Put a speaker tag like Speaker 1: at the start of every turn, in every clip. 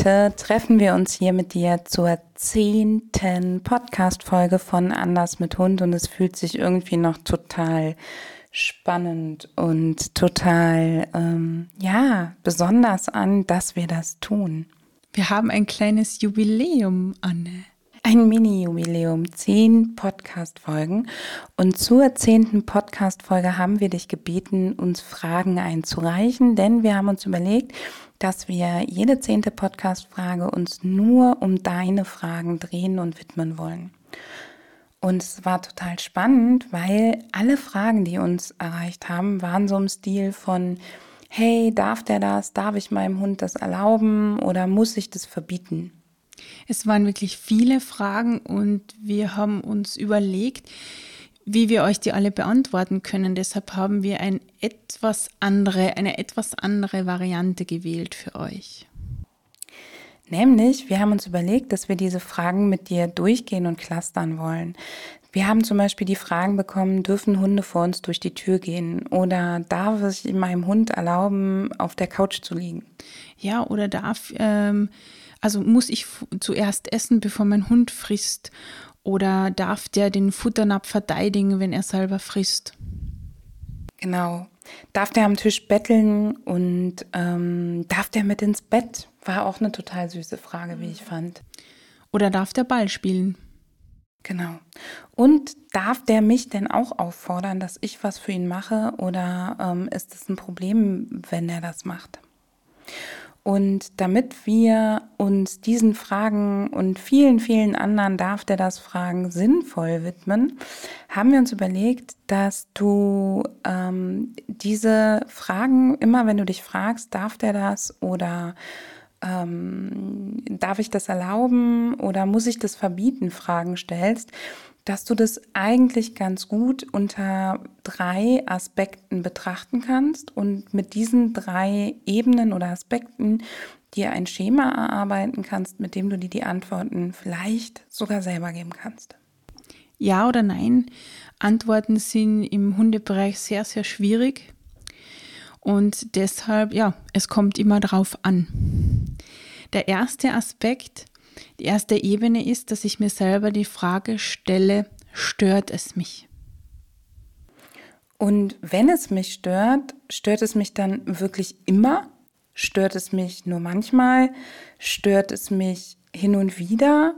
Speaker 1: Heute treffen wir uns hier mit dir zur zehnten Podcast-Folge von Anders mit Hund und es fühlt sich irgendwie noch total spannend und total, ähm, ja, besonders an, dass wir das tun.
Speaker 2: Wir haben ein kleines Jubiläum, Anne.
Speaker 1: Ein Mini-Jubiläum, zehn Podcast-Folgen. Und zur zehnten Podcast-Folge haben wir dich gebeten, uns Fragen einzureichen, denn wir haben uns überlegt, dass wir jede zehnte Podcast-Frage uns nur um deine Fragen drehen und widmen wollen. Und es war total spannend, weil alle Fragen, die uns erreicht haben, waren so im Stil von, hey, darf der das? Darf ich meinem Hund das erlauben oder muss ich das verbieten?
Speaker 2: Es waren wirklich viele Fragen und wir haben uns überlegt, wie wir euch die alle beantworten können. Deshalb haben wir ein etwas andere, eine etwas andere Variante gewählt für euch.
Speaker 1: Nämlich, wir haben uns überlegt, dass wir diese Fragen mit dir durchgehen und clustern wollen. Wir haben zum Beispiel die Fragen bekommen, dürfen Hunde vor uns durch die Tür gehen? Oder darf es meinem Hund erlauben, auf der Couch zu liegen?
Speaker 2: Ja, oder darf, ähm, also muss ich zuerst essen, bevor mein Hund frisst? Oder darf der den Futternapf verteidigen, wenn er selber frisst?
Speaker 1: Genau. Darf der am Tisch betteln und ähm, darf der mit ins Bett? War auch eine total süße Frage, wie ich fand.
Speaker 2: Oder darf der Ball spielen?
Speaker 1: Genau. Und darf der mich denn auch auffordern, dass ich was für ihn mache? Oder ähm, ist es ein Problem, wenn er das macht? Und damit wir uns diesen Fragen und vielen, vielen anderen darf der das Fragen sinnvoll widmen, haben wir uns überlegt, dass du ähm, diese Fragen immer, wenn du dich fragst, darf der das oder ähm, darf ich das erlauben oder muss ich das verbieten, Fragen stellst, dass du das eigentlich ganz gut unter drei Aspekten betrachten kannst und mit diesen drei Ebenen oder Aspekten dir ein Schema erarbeiten kannst, mit dem du dir die Antworten vielleicht sogar selber geben kannst.
Speaker 2: Ja oder nein? Antworten sind im Hundebereich sehr, sehr schwierig. Und deshalb, ja, es kommt immer drauf an. Der erste Aspekt die erste Ebene ist, dass ich mir selber die Frage stelle, stört es mich?
Speaker 1: Und wenn es mich stört, stört es mich dann wirklich immer? Stört es mich nur manchmal? Stört es mich hin und wieder?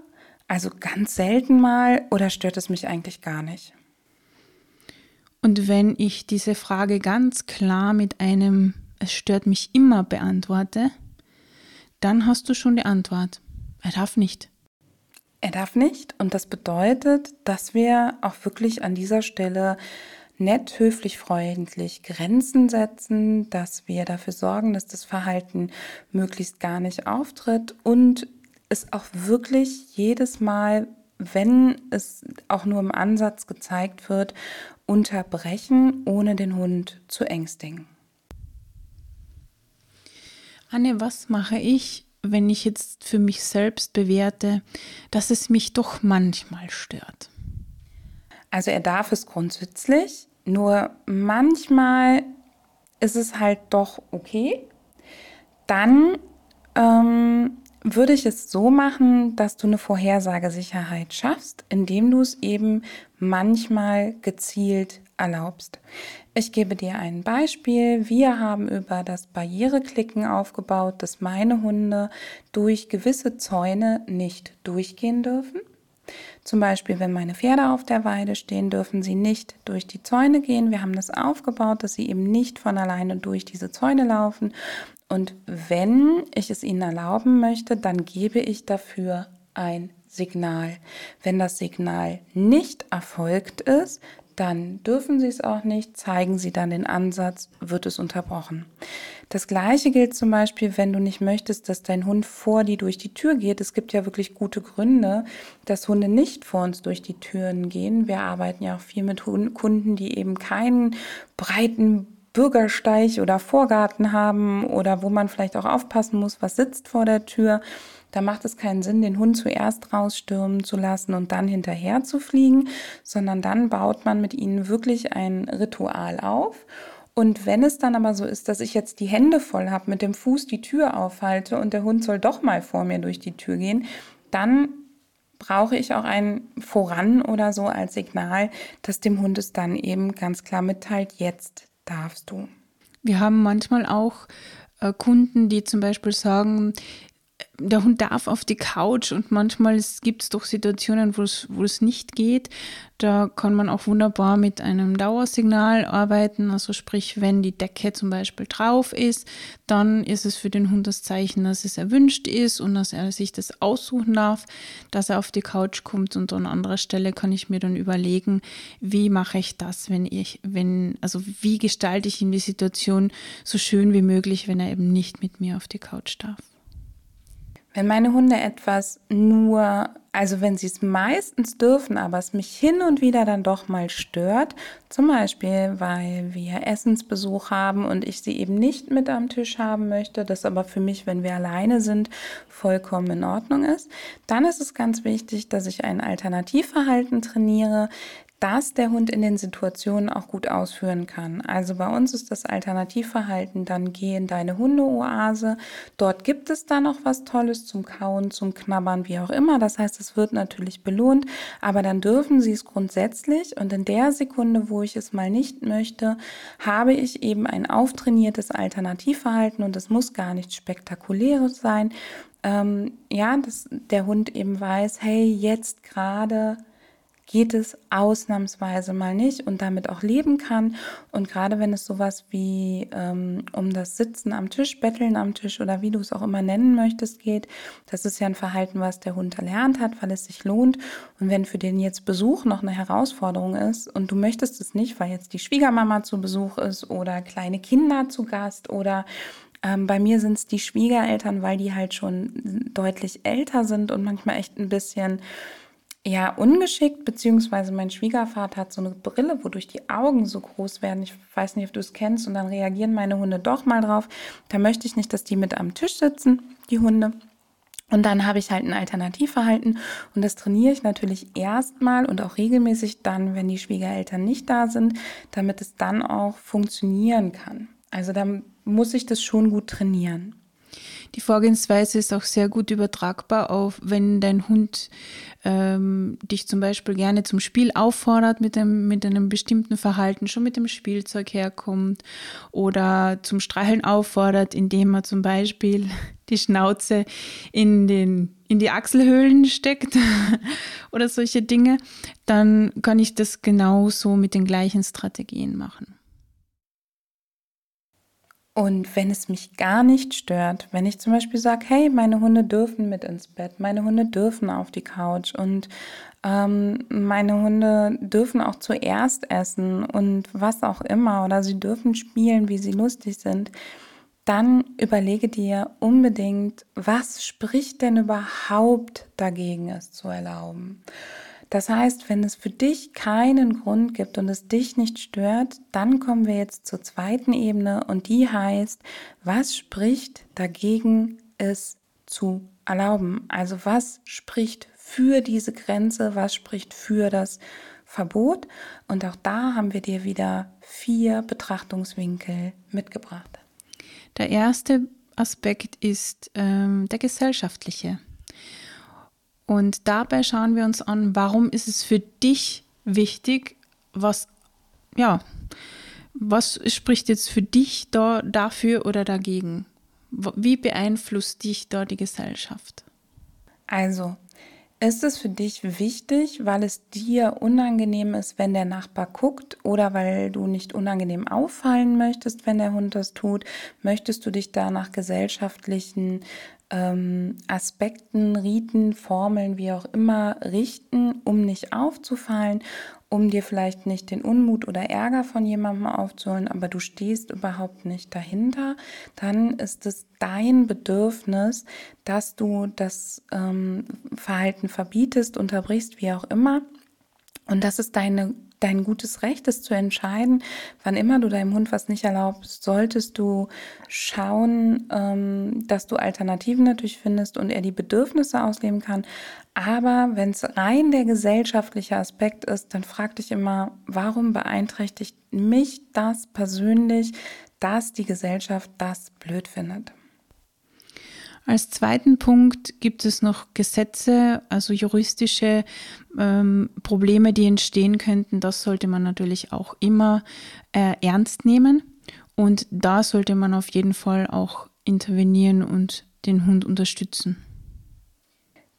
Speaker 1: Also ganz selten mal? Oder stört es mich eigentlich gar nicht?
Speaker 2: Und wenn ich diese Frage ganz klar mit einem Es stört mich immer beantworte, dann hast du schon die Antwort. Er darf nicht.
Speaker 1: Er darf nicht und das bedeutet, dass wir auch wirklich an dieser Stelle nett, höflich, freundlich Grenzen setzen, dass wir dafür sorgen, dass das Verhalten möglichst gar nicht auftritt und es auch wirklich jedes Mal, wenn es auch nur im Ansatz gezeigt wird, unterbrechen, ohne den Hund zu ängstigen.
Speaker 2: Anne, was mache ich, wenn ich jetzt für mich selbst bewerte, dass es mich doch manchmal stört?
Speaker 1: Also er darf es grundsätzlich, nur manchmal ist es halt doch okay. Dann ähm, würde ich es so machen, dass du eine Vorhersagesicherheit schaffst, indem du es eben manchmal gezielt erlaubst. Ich gebe dir ein Beispiel. Wir haben über das Barriereklicken aufgebaut, dass meine Hunde durch gewisse Zäune nicht durchgehen dürfen. Zum Beispiel, wenn meine Pferde auf der Weide stehen, dürfen sie nicht durch die Zäune gehen. Wir haben das aufgebaut, dass sie eben nicht von alleine durch diese Zäune laufen. Und wenn ich es ihnen erlauben möchte, dann gebe ich dafür ein Signal. Wenn das Signal nicht erfolgt ist, dann dürfen Sie es auch nicht. Zeigen Sie dann den Ansatz, wird es unterbrochen. Das Gleiche gilt zum Beispiel, wenn du nicht möchtest, dass dein Hund vor dir durch die Tür geht. Es gibt ja wirklich gute Gründe, dass Hunde nicht vor uns durch die Türen gehen. Wir arbeiten ja auch viel mit Kunden, die eben keinen breiten Bürgersteig oder Vorgarten haben oder wo man vielleicht auch aufpassen muss, was sitzt vor der Tür. Da macht es keinen Sinn, den Hund zuerst rausstürmen zu lassen und dann hinterher zu fliegen, sondern dann baut man mit ihnen wirklich ein Ritual auf. Und wenn es dann aber so ist, dass ich jetzt die Hände voll habe, mit dem Fuß die Tür aufhalte und der Hund soll doch mal vor mir durch die Tür gehen, dann brauche ich auch ein Voran oder so als Signal, dass dem Hund es dann eben ganz klar mitteilt, jetzt darfst du.
Speaker 2: Wir haben manchmal auch äh, Kunden, die zum Beispiel sagen, der Hund darf auf die Couch und manchmal gibt es doch Situationen, wo es, nicht geht. Da kann man auch wunderbar mit einem Dauersignal arbeiten. Also sprich, wenn die Decke zum Beispiel drauf ist, dann ist es für den Hund das Zeichen, dass es erwünscht ist und dass er sich das aussuchen darf, dass er auf die Couch kommt. Und an anderer Stelle kann ich mir dann überlegen, wie mache ich das, wenn ich, wenn, also wie gestalte ich ihm die Situation so schön wie möglich, wenn er eben nicht mit mir auf die Couch darf.
Speaker 1: Wenn meine Hunde etwas nur, also wenn sie es meistens dürfen, aber es mich hin und wieder dann doch mal stört, zum Beispiel weil wir Essensbesuch haben und ich sie eben nicht mit am Tisch haben möchte, das aber für mich, wenn wir alleine sind, vollkommen in Ordnung ist, dann ist es ganz wichtig, dass ich ein Alternativverhalten trainiere, das der Hund in den Situationen auch gut ausführen kann. Also bei uns ist das Alternativverhalten dann geh in deine Hundeoase. Dort gibt es dann noch was Tolles zum Kauen, zum Knabbern, wie auch immer. Das heißt, es wird natürlich belohnt, aber dann dürfen sie es grundsätzlich und in der Sekunde, wo ich es mal nicht möchte, habe ich eben ein auftrainiertes Alternativverhalten und es muss gar nichts Spektakuläres sein. Ähm, ja, dass der Hund eben weiß, hey, jetzt gerade geht es ausnahmsweise mal nicht und damit auch leben kann. Und gerade wenn es sowas wie ähm, um das Sitzen am Tisch, Betteln am Tisch oder wie du es auch immer nennen möchtest geht, das ist ja ein Verhalten, was der Hund erlernt hat, weil es sich lohnt. Und wenn für den jetzt Besuch noch eine Herausforderung ist und du möchtest es nicht, weil jetzt die Schwiegermama zu Besuch ist oder kleine Kinder zu Gast oder ähm, bei mir sind es die Schwiegereltern, weil die halt schon deutlich älter sind und manchmal echt ein bisschen ja ungeschickt, beziehungsweise mein Schwiegervater hat so eine Brille, wodurch die Augen so groß werden. Ich weiß nicht, ob du es kennst. Und dann reagieren meine Hunde doch mal drauf. Da möchte ich nicht, dass die mit am Tisch sitzen, die Hunde. Und dann habe ich halt ein Alternativverhalten und das trainiere ich natürlich erstmal und auch regelmäßig dann, wenn die Schwiegereltern nicht da sind, damit es dann auch funktionieren kann. Also da muss ich das schon gut trainieren.
Speaker 2: Die Vorgehensweise ist auch sehr gut übertragbar auf, wenn dein Hund ähm, dich zum Beispiel gerne zum Spiel auffordert mit einem, mit einem bestimmten Verhalten, schon mit dem Spielzeug herkommt oder zum Streicheln auffordert, indem er zum Beispiel die Schnauze in, den, in die Achselhöhlen steckt oder solche Dinge, dann kann ich das genauso mit den gleichen Strategien machen.
Speaker 1: Und wenn es mich gar nicht stört, wenn ich zum Beispiel sage, hey, meine Hunde dürfen mit ins Bett, meine Hunde dürfen auf die Couch und ähm, meine Hunde dürfen auch zuerst essen und was auch immer oder sie dürfen spielen, wie sie lustig sind, dann überlege dir unbedingt, was spricht denn überhaupt dagegen, es zu erlauben. Das heißt, wenn es für dich keinen Grund gibt und es dich nicht stört, dann kommen wir jetzt zur zweiten Ebene und die heißt, was spricht dagegen, es zu erlauben? Also was spricht für diese Grenze, was spricht für das Verbot? Und auch da haben wir dir wieder vier Betrachtungswinkel mitgebracht.
Speaker 2: Der erste Aspekt ist ähm, der gesellschaftliche. Und dabei schauen wir uns an, warum ist es für dich wichtig, was, ja, was spricht jetzt für dich da, dafür oder dagegen? Wie beeinflusst dich da die Gesellschaft?
Speaker 1: Also, ist es für dich wichtig, weil es dir unangenehm ist, wenn der Nachbar guckt oder weil du nicht unangenehm auffallen möchtest, wenn der Hund das tut? Möchtest du dich da nach gesellschaftlichen ähm, Aspekten, Riten, Formeln, wie auch immer richten, um nicht aufzufallen? um dir vielleicht nicht den Unmut oder Ärger von jemandem aufzuholen, aber du stehst überhaupt nicht dahinter, dann ist es dein Bedürfnis, dass du das ähm, Verhalten verbietest, unterbrichst, wie auch immer. Und das ist deine dein gutes Recht, es zu entscheiden. Wann immer du deinem Hund was nicht erlaubst, solltest du schauen, ähm, dass du Alternativen natürlich findest und er die Bedürfnisse ausleben kann. Aber wenn es rein der gesellschaftliche Aspekt ist, dann frag dich immer, warum beeinträchtigt mich das persönlich, dass die Gesellschaft das blöd findet?
Speaker 2: Als zweiten Punkt gibt es noch Gesetze, also juristische ähm, Probleme, die entstehen könnten. Das sollte man natürlich auch immer äh, ernst nehmen. Und da sollte man auf jeden Fall auch intervenieren und den Hund unterstützen.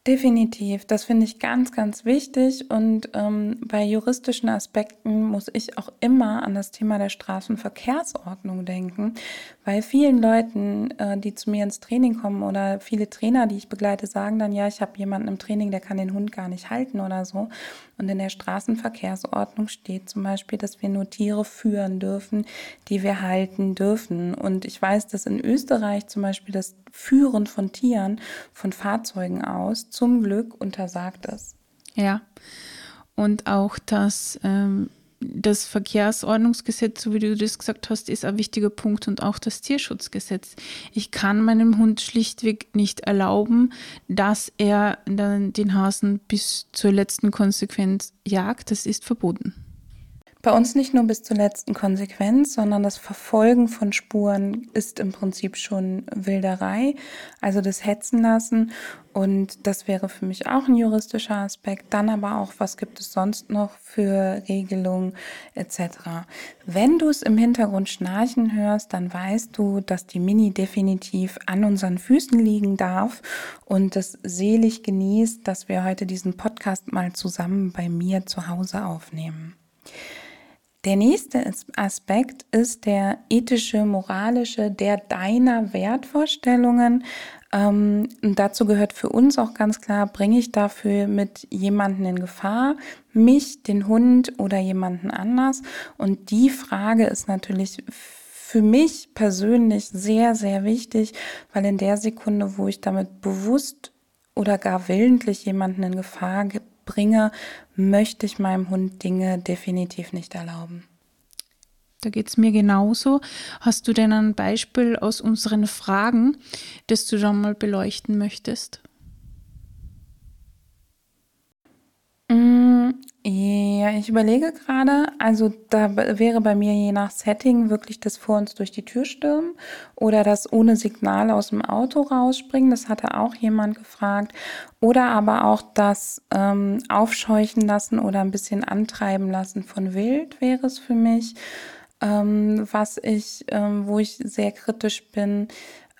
Speaker 1: Definitiv, das finde ich ganz, ganz wichtig. Und ähm, bei juristischen Aspekten muss ich auch immer an das Thema der Straßenverkehrsordnung denken, weil vielen Leuten, äh, die zu mir ins Training kommen oder viele Trainer, die ich begleite, sagen dann, ja, ich habe jemanden im Training, der kann den Hund gar nicht halten oder so. Und in der Straßenverkehrsordnung steht zum Beispiel, dass wir nur Tiere führen dürfen, die wir halten dürfen. Und ich weiß, dass in Österreich zum Beispiel das Führen von Tieren, von Fahrzeugen aus, zum Glück untersagt ist.
Speaker 2: Ja. Und auch, dass ähm, das Verkehrsordnungsgesetz, so wie du das gesagt hast, ist ein wichtiger Punkt und auch das Tierschutzgesetz. Ich kann meinem Hund schlichtweg nicht erlauben, dass er dann den Hasen bis zur letzten Konsequenz jagt. Das ist verboten.
Speaker 1: Bei uns nicht nur bis zur letzten Konsequenz, sondern das Verfolgen von Spuren ist im Prinzip schon Wilderei, also das Hetzen lassen. Und das wäre für mich auch ein juristischer Aspekt. Dann aber auch, was gibt es sonst noch für Regelungen etc. Wenn du es im Hintergrund schnarchen hörst, dann weißt du, dass die Mini definitiv an unseren Füßen liegen darf und es selig genießt, dass wir heute diesen Podcast mal zusammen bei mir zu Hause aufnehmen. Der nächste Aspekt ist der ethische, moralische, der deiner Wertvorstellungen. Ähm, dazu gehört für uns auch ganz klar, bringe ich dafür mit jemanden in Gefahr, mich, den Hund oder jemanden anders. Und die Frage ist natürlich für mich persönlich sehr, sehr wichtig, weil in der Sekunde, wo ich damit bewusst oder gar willentlich jemanden in Gefahr bringe, möchte ich meinem Hund Dinge definitiv nicht erlauben.
Speaker 2: Da geht es mir genauso. Hast du denn ein Beispiel aus unseren Fragen, das du schon mal beleuchten möchtest?
Speaker 1: Ja, ich überlege gerade, also da wäre bei mir je nach Setting wirklich das vor uns durch die Tür stürmen oder das ohne Signal aus dem Auto rausspringen, das hatte auch jemand gefragt. Oder aber auch das ähm, Aufscheuchen lassen oder ein bisschen antreiben lassen von Wild wäre es für mich. Ähm, was ich, ähm, wo ich sehr kritisch bin,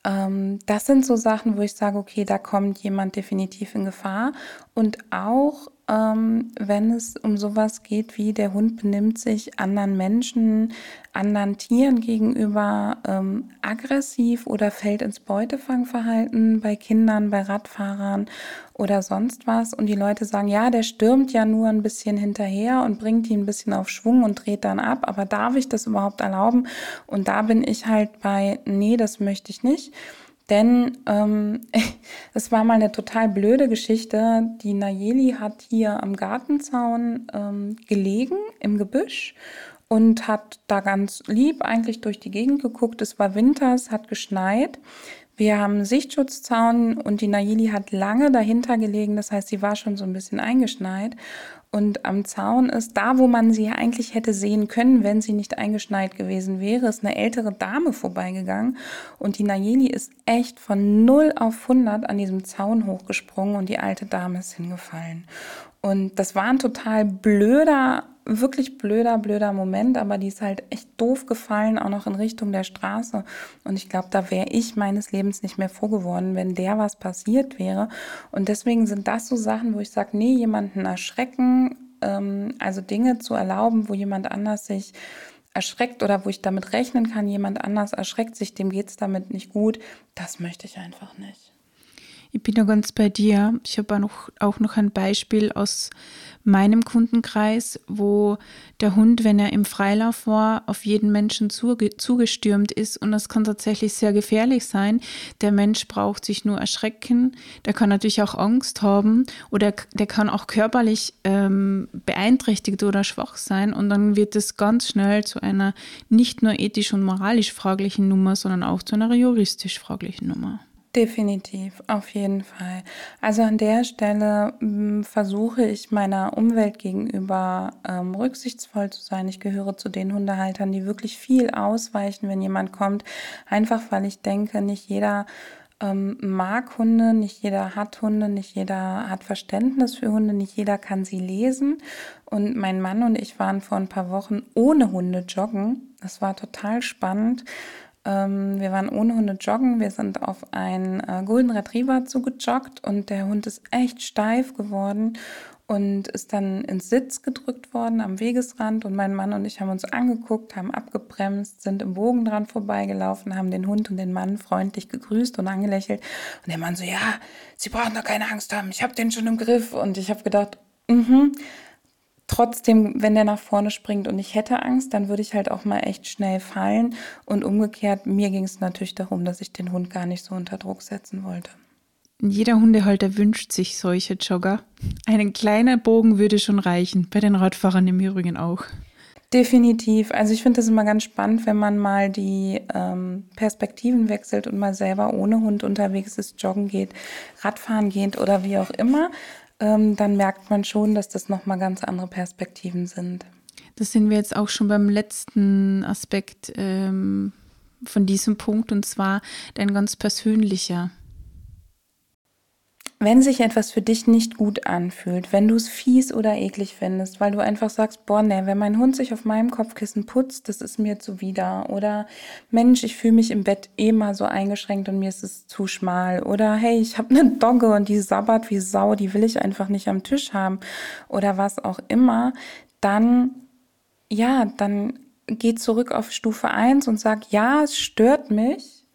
Speaker 1: ähm, das sind so Sachen, wo ich sage, okay, da kommt jemand definitiv in Gefahr. Und auch ähm, wenn es um sowas geht wie der Hund benimmt sich anderen Menschen, anderen Tieren gegenüber ähm, aggressiv oder fällt ins Beutefangverhalten bei Kindern, bei Radfahrern oder sonst was. Und die Leute sagen, ja, der stürmt ja nur ein bisschen hinterher und bringt ihn ein bisschen auf Schwung und dreht dann ab. Aber darf ich das überhaupt erlauben? Und da bin ich halt bei, nee, das möchte ich nicht. Denn ähm, es war mal eine total blöde Geschichte. Die Nayeli hat hier am Gartenzaun ähm, gelegen im Gebüsch und hat da ganz lieb eigentlich durch die Gegend geguckt. Es war Winter, es hat geschneit. Wir haben einen Sichtschutzzaun und die Nayeli hat lange dahinter gelegen. Das heißt, sie war schon so ein bisschen eingeschneit. Und am Zaun ist da, wo man sie eigentlich hätte sehen können, wenn sie nicht eingeschneit gewesen wäre, ist eine ältere Dame vorbeigegangen. Und die Nayeli ist echt von 0 auf 100 an diesem Zaun hochgesprungen und die alte Dame ist hingefallen. Und das war ein total blöder, wirklich blöder, blöder Moment, aber die ist halt echt doof gefallen, auch noch in Richtung der Straße. Und ich glaube, da wäre ich meines Lebens nicht mehr froh geworden, wenn der was passiert wäre. Und deswegen sind das so Sachen, wo ich sage, nee, jemanden erschrecken, ähm, also Dinge zu erlauben, wo jemand anders sich erschreckt oder wo ich damit rechnen kann, jemand anders erschreckt sich, dem geht es damit nicht gut, das möchte ich einfach nicht.
Speaker 2: Ich bin da ganz bei dir. Ich habe auch noch, auch noch ein Beispiel aus meinem Kundenkreis, wo der Hund, wenn er im Freilauf war, auf jeden Menschen zuge zugestürmt ist. Und das kann tatsächlich sehr gefährlich sein. Der Mensch braucht sich nur erschrecken. Der kann natürlich auch Angst haben oder der kann auch körperlich ähm, beeinträchtigt oder schwach sein. Und dann wird es ganz schnell zu einer nicht nur ethisch und moralisch fraglichen Nummer, sondern auch zu einer juristisch fraglichen Nummer.
Speaker 1: Definitiv, auf jeden Fall. Also an der Stelle hm, versuche ich meiner Umwelt gegenüber ähm, rücksichtsvoll zu sein. Ich gehöre zu den Hundehaltern, die wirklich viel ausweichen, wenn jemand kommt. Einfach weil ich denke, nicht jeder ähm, mag Hunde, nicht jeder hat Hunde, nicht jeder hat Verständnis für Hunde, nicht jeder kann sie lesen. Und mein Mann und ich waren vor ein paar Wochen ohne Hunde joggen. Das war total spannend. Ähm, wir waren ohne Hunde joggen. Wir sind auf einen äh, Golden Retriever zugejoggt und der Hund ist echt steif geworden und ist dann ins Sitz gedrückt worden am Wegesrand. Und mein Mann und ich haben uns angeguckt, haben abgebremst, sind im Bogen dran vorbeigelaufen, haben den Hund und den Mann freundlich gegrüßt und angelächelt. Und der Mann so, ja, Sie brauchen doch keine Angst haben, ich habe den schon im Griff. Und ich habe gedacht, mhm. Trotzdem, wenn der nach vorne springt und ich hätte Angst, dann würde ich halt auch mal echt schnell fallen. Und umgekehrt, mir ging es natürlich darum, dass ich den Hund gar nicht so unter Druck setzen wollte.
Speaker 2: Jeder Hundehalter wünscht sich solche Jogger. Ein kleiner Bogen würde schon reichen, bei den Radfahrern im Übrigen auch.
Speaker 1: Definitiv. Also ich finde das immer ganz spannend, wenn man mal die ähm, Perspektiven wechselt und mal selber ohne Hund unterwegs ist, joggen geht, Radfahren geht oder wie auch immer ähm, dann merkt man schon, dass das nochmal ganz andere Perspektiven sind.
Speaker 2: Das sind wir jetzt auch schon beim letzten Aspekt ähm, von diesem Punkt und zwar dein ganz persönlicher.
Speaker 1: Wenn sich etwas für dich nicht gut anfühlt, wenn du es fies oder eklig findest, weil du einfach sagst, boah, ne, wenn mein Hund sich auf meinem Kopfkissen putzt, das ist mir zuwider. Oder Mensch, ich fühle mich im Bett eh so eingeschränkt und mir ist es zu schmal. Oder hey, ich habe eine Dogge und die sabbert wie Sau, die will ich einfach nicht am Tisch haben. Oder was auch immer. Dann, ja, dann geh zurück auf Stufe 1 und sag, ja, es stört mich.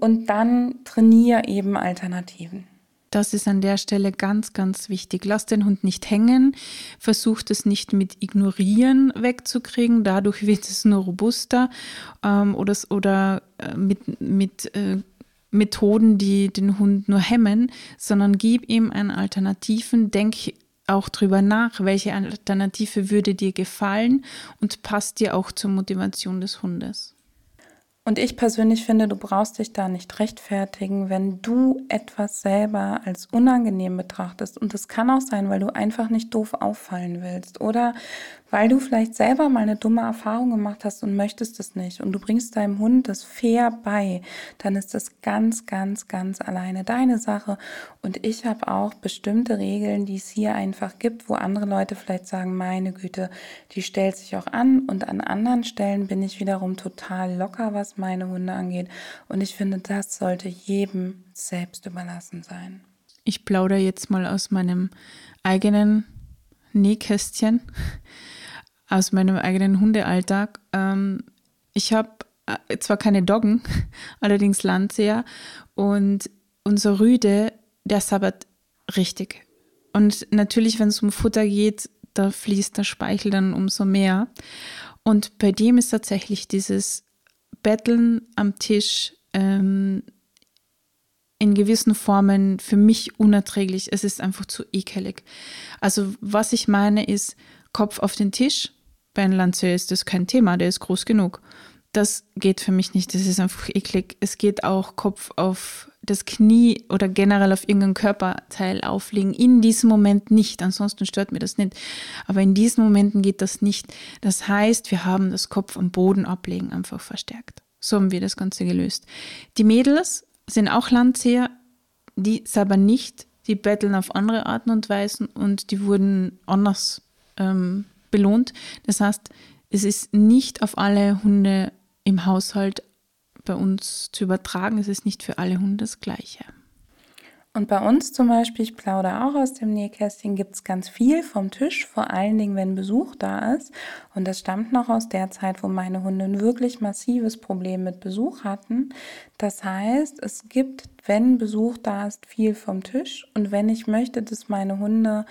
Speaker 1: Und dann trainiere eben Alternativen.
Speaker 2: Das ist an der Stelle ganz, ganz wichtig. Lass den Hund nicht hängen, versucht es nicht mit Ignorieren wegzukriegen, dadurch wird es nur robuster ähm, oder, oder äh, mit, mit äh, Methoden, die den Hund nur hemmen, sondern gib ihm einen Alternativen, denk auch drüber nach, welche Alternative würde dir gefallen und passt dir auch zur Motivation des Hundes.
Speaker 1: Und ich persönlich finde, du brauchst dich da nicht rechtfertigen, wenn du etwas selber als unangenehm betrachtest. Und das kann auch sein, weil du einfach nicht doof auffallen willst oder weil du vielleicht selber mal eine dumme Erfahrung gemacht hast und möchtest es nicht und du bringst deinem Hund das fair bei, dann ist das ganz, ganz, ganz alleine deine Sache. Und ich habe auch bestimmte Regeln, die es hier einfach gibt, wo andere Leute vielleicht sagen, meine Güte, die stellt sich auch an und an anderen Stellen bin ich wiederum total locker, was meine Hunde angeht. Und ich finde, das sollte jedem selbst überlassen sein.
Speaker 2: Ich plaudere jetzt mal aus meinem eigenen Nähkästchen aus meinem eigenen Hundealltag. Ähm, ich habe äh, zwar keine Doggen, allerdings Landseher und unser Rüde, der sabbert richtig. Und natürlich, wenn es um Futter geht, da fließt der Speichel dann umso mehr. Und bei dem ist tatsächlich dieses Betteln am Tisch ähm, in gewissen Formen für mich unerträglich. Es ist einfach zu ekelig. Also was ich meine ist Kopf auf den Tisch, bei einem Lancer ist das kein Thema, der ist groß genug. Das geht für mich nicht, das ist einfach eklig. Es geht auch Kopf auf das Knie oder generell auf irgendein Körperteil auflegen. In diesem Moment nicht, ansonsten stört mir das nicht. Aber in diesen Momenten geht das nicht. Das heißt, wir haben das Kopf am Boden ablegen einfach verstärkt. So haben wir das Ganze gelöst. Die Mädels sind auch Landseher, die aber nicht, die betteln auf andere Arten und Weisen und die wurden anders ähm, belohnt. Das heißt, es ist nicht auf alle Hunde im Haushalt bei uns zu übertragen. Es ist nicht für alle Hunde das Gleiche.
Speaker 1: Und bei uns zum Beispiel, ich plaudere auch aus dem Nähkästchen, gibt es ganz viel vom Tisch, vor allen Dingen, wenn Besuch da ist. Und das stammt noch aus der Zeit, wo meine Hunde ein wirklich massives Problem mit Besuch hatten. Das heißt, es gibt, wenn Besuch da ist, viel vom Tisch. Und wenn ich möchte, dass meine Hunde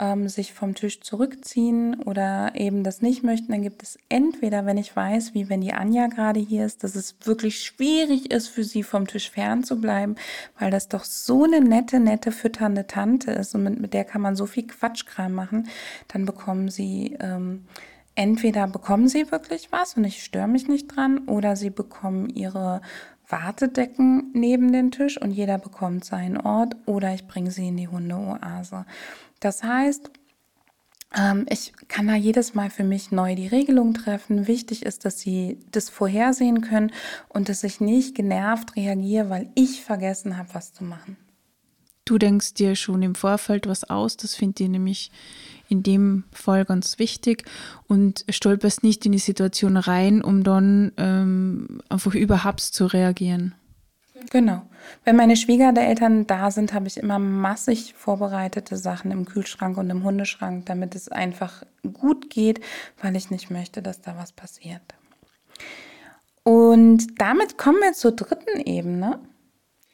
Speaker 1: ähm, sich vom Tisch zurückziehen oder eben das nicht möchten, dann gibt es entweder, wenn ich weiß, wie wenn die Anja gerade hier ist, dass es wirklich schwierig ist für sie vom Tisch fern zu bleiben, weil das doch so eine nette, nette, fütternde Tante ist und mit, mit der kann man so viel Quatschkram machen, dann bekommen sie ähm, entweder bekommen sie wirklich was und ich störe mich nicht dran oder sie bekommen ihre Wartedecken neben den Tisch und jeder bekommt seinen Ort oder ich bringe sie in die Hundeoase. Das heißt, ähm, ich kann da jedes Mal für mich neu die Regelung treffen. Wichtig ist, dass Sie das vorhersehen können und dass ich nicht genervt reagiere, weil ich vergessen habe, was zu machen.
Speaker 2: Du denkst dir schon im Vorfeld was aus, das finde ich nämlich in dem Fall ganz wichtig und stolperst nicht in die Situation rein, um dann ähm, einfach überhaupt zu reagieren.
Speaker 1: Genau. Wenn meine Schwiegereltern da sind, habe ich immer massig vorbereitete Sachen im Kühlschrank und im Hundeschrank, damit es einfach gut geht, weil ich nicht möchte, dass da was passiert. Und damit kommen wir zur dritten Ebene.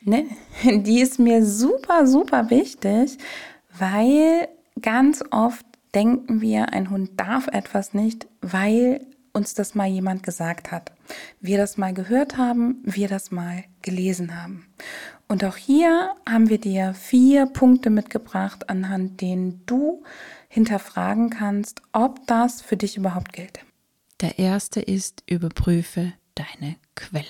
Speaker 1: Ne? Die ist mir super, super wichtig, weil ganz oft denken wir, ein Hund darf etwas nicht, weil uns das mal jemand gesagt hat. Wir das mal gehört haben, wir das mal gelesen haben. Und auch hier haben wir dir vier Punkte mitgebracht, anhand denen du hinterfragen kannst, ob das für dich überhaupt gilt.
Speaker 2: Der erste ist, überprüfe deine Quelle.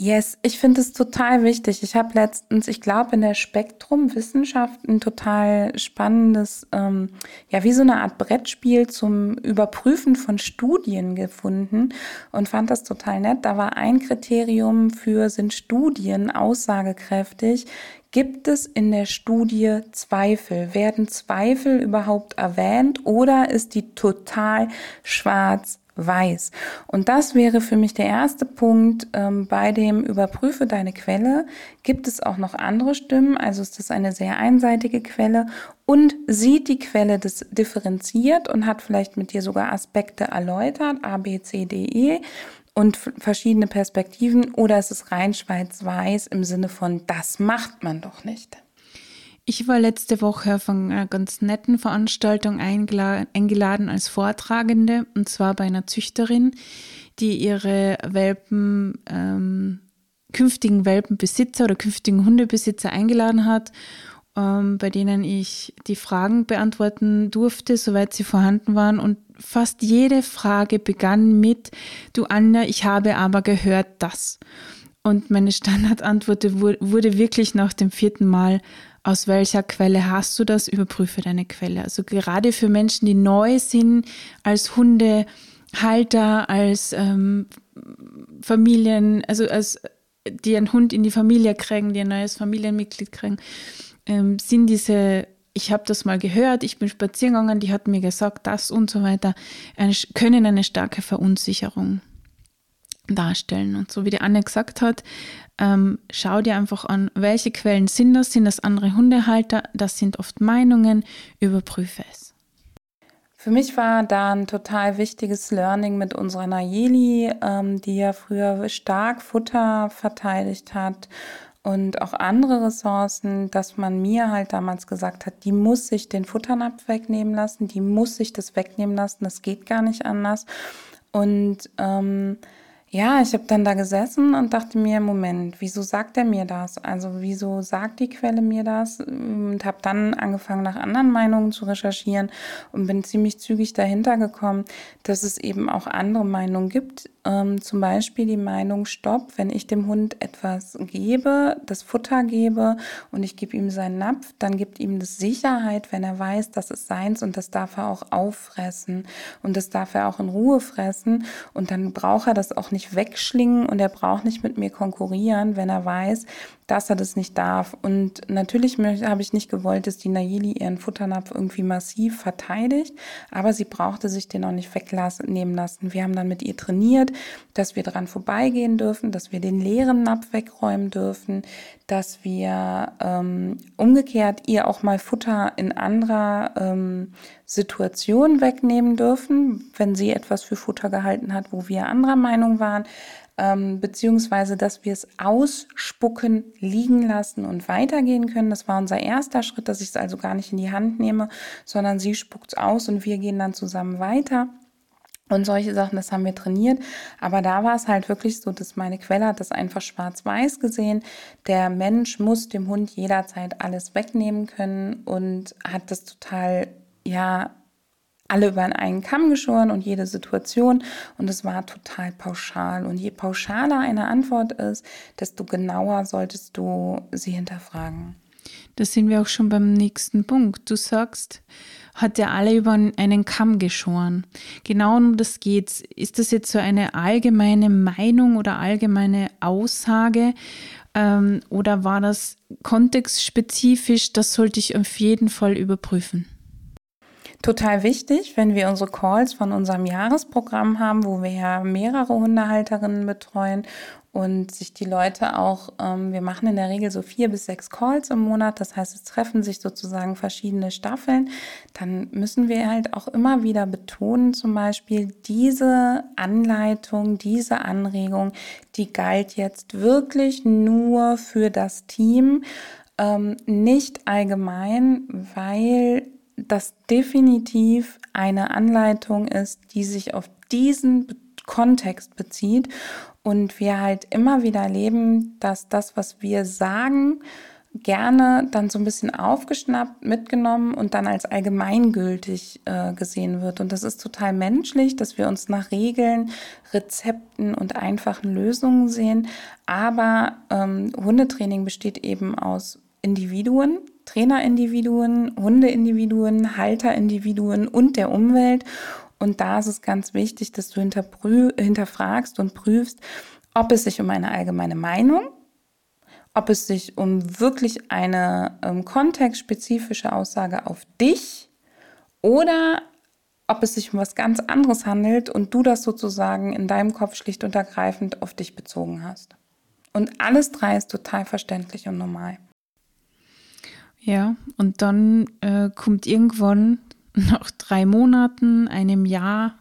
Speaker 1: Yes, ich finde es total wichtig. Ich habe letztens, ich glaube, in der Spektrum Wissenschaft ein total spannendes, ähm, ja, wie so eine Art Brettspiel zum Überprüfen von Studien gefunden und fand das total nett. Da war ein Kriterium für, sind Studien aussagekräftig? Gibt es in der Studie Zweifel? Werden Zweifel überhaupt erwähnt oder ist die total schwarz weiß. Und das wäre für mich der erste Punkt ähm, bei dem Überprüfe deine Quelle. Gibt es auch noch andere Stimmen? Also ist das eine sehr einseitige Quelle und sieht die Quelle das differenziert und hat vielleicht mit dir sogar Aspekte erläutert, A, B, C, D, E und verschiedene Perspektiven oder ist es rein schwarz-weiß im Sinne von, das macht man doch nicht.
Speaker 2: Ich war letzte Woche auf einer ganz netten Veranstaltung eingeladen als Vortragende und zwar bei einer Züchterin, die ihre Welpen, ähm, künftigen Welpenbesitzer oder künftigen Hundebesitzer eingeladen hat, ähm, bei denen ich die Fragen beantworten durfte, soweit sie vorhanden waren. Und fast jede Frage begann mit, du Anja, ich habe aber gehört das. Und meine Standardantwort wurde wirklich nach dem vierten Mal, aus welcher Quelle hast du das, überprüfe deine Quelle. Also gerade für Menschen, die neu sind als Hundehalter, als ähm, Familien, also als die einen Hund in die Familie kriegen, die ein neues Familienmitglied kriegen, ähm, sind diese, ich habe das mal gehört, ich bin spazieren gegangen, die hat mir gesagt, das und so weiter, eine, können eine starke Verunsicherung darstellen. Und so wie die Anne gesagt hat, ähm, schau dir einfach an, welche Quellen sind das? Sind das andere Hundehalter? Das sind oft Meinungen. Überprüfe es.
Speaker 1: Für mich war da ein total wichtiges Learning mit unserer Nayeli, ähm, die ja früher stark Futter verteidigt hat und auch andere Ressourcen, dass man mir halt damals gesagt hat, die muss sich den Futternapf wegnehmen lassen, die muss sich das wegnehmen lassen, das geht gar nicht anders. Und ähm, ja, ich habe dann da gesessen und dachte mir, Moment, wieso sagt er mir das? Also wieso sagt die Quelle mir das? Und habe dann angefangen, nach anderen Meinungen zu recherchieren und bin ziemlich zügig dahinter gekommen, dass es eben auch andere Meinungen gibt. Ähm, zum Beispiel die Meinung, stopp, wenn ich dem Hund etwas gebe, das Futter gebe und ich gebe ihm seinen Napf, dann gibt ihm das Sicherheit, wenn er weiß, das ist seins und das darf er auch auffressen und das darf er auch in Ruhe fressen und dann braucht er das auch nicht nicht wegschlingen und er braucht nicht mit mir konkurrieren, wenn er weiß, dass er das nicht darf. Und natürlich habe ich nicht gewollt, dass die Nayeli ihren Futternapf irgendwie massiv verteidigt, aber sie brauchte sich den auch nicht wegnehmen lassen. Wir haben dann mit ihr trainiert, dass wir dran vorbeigehen dürfen, dass wir den leeren Napf wegräumen dürfen, dass wir ähm, umgekehrt ihr auch mal Futter in anderer ähm, Situation wegnehmen dürfen, wenn sie etwas für Futter gehalten hat, wo wir anderer Meinung waren ähm, beziehungsweise dass wir es ausspucken, liegen lassen und weitergehen können. Das war unser erster Schritt, dass ich es also gar nicht in die Hand nehme, sondern sie spuckt es aus und wir gehen dann zusammen weiter. Und solche Sachen, das haben wir trainiert. Aber da war es halt wirklich so, dass meine Quelle hat das einfach schwarz-weiß gesehen. Der Mensch muss dem Hund jederzeit alles wegnehmen können und hat das total, ja, alle über einen Kamm geschoren und jede Situation. Und es war total pauschal. Und je pauschaler eine Antwort ist, desto genauer solltest du sie hinterfragen.
Speaker 2: Da sind wir auch schon beim nächsten Punkt. Du sagst, hat er alle über einen Kamm geschoren. Genau um das geht's. Ist das jetzt so eine allgemeine Meinung oder allgemeine Aussage? Ähm, oder war das kontextspezifisch? Das sollte ich auf jeden Fall überprüfen
Speaker 1: total wichtig, wenn wir unsere Calls von unserem Jahresprogramm haben, wo wir ja mehrere Hundehalterinnen betreuen und sich die Leute auch, ähm, wir machen in der Regel so vier bis sechs Calls im Monat, das heißt, es treffen sich sozusagen verschiedene Staffeln, dann müssen wir halt auch immer wieder betonen, zum Beispiel diese Anleitung, diese Anregung, die galt jetzt wirklich nur für das Team, ähm, nicht allgemein, weil das definitiv eine Anleitung ist, die sich auf diesen Kontext bezieht und wir halt immer wieder erleben, dass das, was wir sagen, gerne dann so ein bisschen aufgeschnappt, mitgenommen und dann als allgemeingültig äh, gesehen wird. Und das ist total menschlich, dass wir uns nach Regeln, Rezepten und einfachen Lösungen sehen. Aber ähm, Hundetraining besteht eben aus Individuen, Trainerindividuen, Hundeindividuen, Halterindividuen und der Umwelt. Und da ist es ganz wichtig, dass du hinterfragst und prüfst, ob es sich um eine allgemeine Meinung, ob es sich um wirklich eine ähm, kontextspezifische Aussage auf dich oder ob es sich um was ganz anderes handelt und du das sozusagen in deinem Kopf schlicht und ergreifend auf dich bezogen hast. Und alles drei ist total verständlich und normal.
Speaker 2: Ja, und dann äh, kommt irgendwann nach drei Monaten, einem Jahr,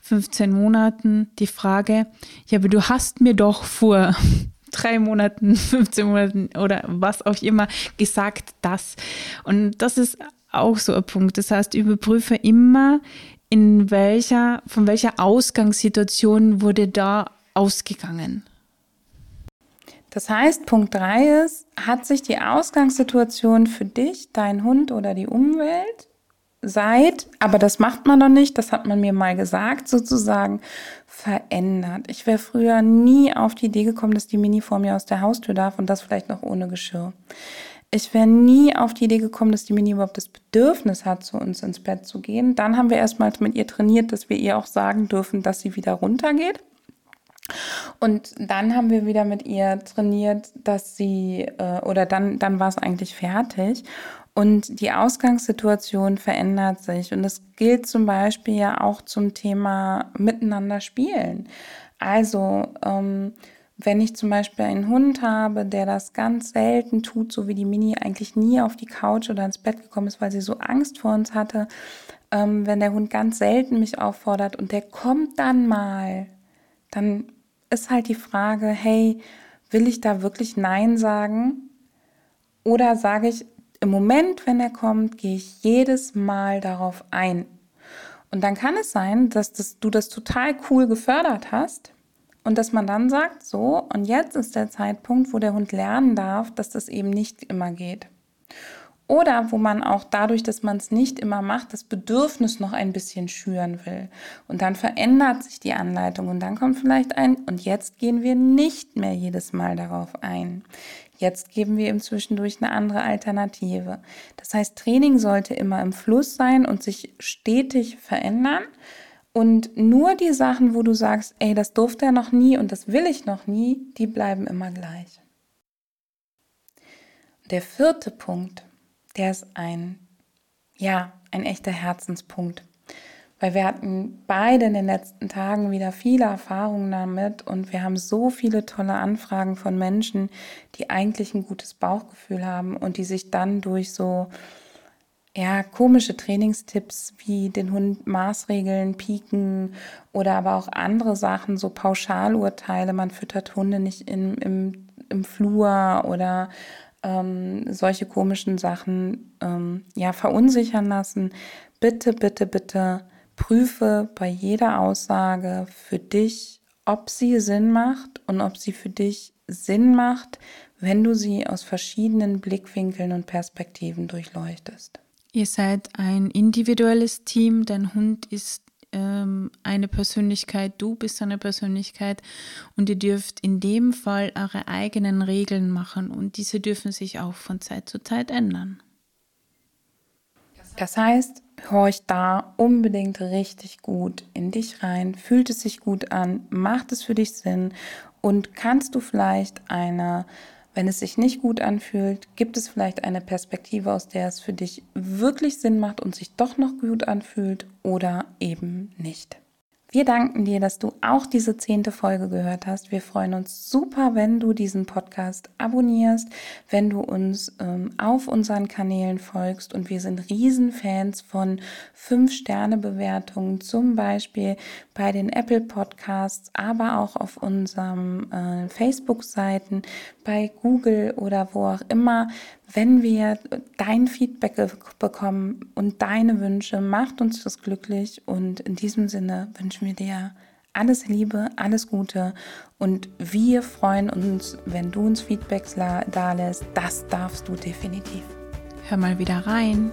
Speaker 2: 15 Monaten die Frage, ja, aber du hast mir doch vor drei Monaten, 15 Monaten oder was auch immer gesagt, das. Und das ist auch so ein Punkt. Das heißt, überprüfe immer, in welcher, von welcher Ausgangssituation wurde da ausgegangen.
Speaker 1: Das heißt, Punkt 3 ist, hat sich die Ausgangssituation für dich, dein Hund oder die Umwelt seit, aber das macht man noch nicht, das hat man mir mal gesagt, sozusagen verändert. Ich wäre früher nie auf die Idee gekommen, dass die Mini vor mir aus der Haustür darf und das vielleicht noch ohne Geschirr. Ich wäre nie auf die Idee gekommen, dass die Mini überhaupt das Bedürfnis hat, zu uns ins Bett zu gehen. Dann haben wir erstmals mit ihr trainiert, dass wir ihr auch sagen dürfen, dass sie wieder runtergeht. Und dann haben wir wieder mit ihr trainiert, dass sie, äh, oder dann, dann war es eigentlich fertig. Und die Ausgangssituation verändert sich. Und das gilt zum Beispiel ja auch zum Thema Miteinander spielen. Also, ähm, wenn ich zum Beispiel einen Hund habe, der das ganz selten tut, so wie die Mini eigentlich nie auf die Couch oder ins Bett gekommen ist, weil sie so Angst vor uns hatte, ähm, wenn der Hund ganz selten mich auffordert und der kommt dann mal, dann ist halt die Frage, hey, will ich da wirklich Nein sagen? Oder sage ich, im Moment, wenn er kommt, gehe ich jedes Mal darauf ein. Und dann kann es sein, dass das, du das total cool gefördert hast und dass man dann sagt, so, und jetzt ist der Zeitpunkt, wo der Hund lernen darf, dass das eben nicht immer geht. Oder wo man auch dadurch, dass man es nicht immer macht, das Bedürfnis noch ein bisschen schüren will. Und dann verändert sich die Anleitung und dann kommt vielleicht ein, und jetzt gehen wir nicht mehr jedes Mal darauf ein. Jetzt geben wir ihm zwischendurch eine andere Alternative. Das heißt, Training sollte immer im Fluss sein und sich stetig verändern. Und nur die Sachen, wo du sagst, ey, das durfte er noch nie und das will ich noch nie, die bleiben immer gleich. Der vierte Punkt, der ist ein, ja, ein echter Herzenspunkt. Weil wir hatten beide in den letzten Tagen wieder viele Erfahrungen damit und wir haben so viele tolle Anfragen von Menschen, die eigentlich ein gutes Bauchgefühl haben und die sich dann durch so ja, komische Trainingstipps wie den Hund Maßregeln, Pieken oder aber auch andere Sachen, so Pauschalurteile, man füttert Hunde nicht in, im, im Flur oder ähm, solche komischen Sachen ähm, ja verunsichern lassen. Bitte, bitte, bitte Prüfe bei jeder Aussage für dich, ob sie Sinn macht und ob sie für dich Sinn macht, wenn du sie aus verschiedenen Blickwinkeln und Perspektiven durchleuchtest.
Speaker 2: Ihr seid ein individuelles Team, dein Hund ist ähm, eine Persönlichkeit, du bist eine Persönlichkeit und ihr dürft in dem Fall eure eigenen Regeln machen und diese dürfen sich auch von Zeit zu Zeit ändern.
Speaker 1: Das heißt, horch da unbedingt richtig gut in dich rein, fühlt es sich gut an, macht es für dich Sinn und kannst du vielleicht eine, wenn es sich nicht gut anfühlt, gibt es vielleicht eine Perspektive, aus der es für dich wirklich Sinn macht und sich doch noch gut anfühlt oder eben nicht. Wir danken dir, dass du auch diese zehnte Folge gehört hast. Wir freuen uns super, wenn du diesen Podcast abonnierst, wenn du uns ähm, auf unseren Kanälen folgst. Und wir sind Riesenfans von 5-Sterne-Bewertungen, zum Beispiel bei den Apple Podcasts, aber auch auf unseren äh, Facebook-Seiten, bei Google oder wo auch immer wenn wir dein Feedback bekommen und deine Wünsche, macht uns das glücklich. Und in diesem Sinne wünschen wir dir alles Liebe, alles Gute und wir freuen uns, wenn du uns Feedbacks da lässt. Das darfst du definitiv.
Speaker 2: Hör mal wieder rein.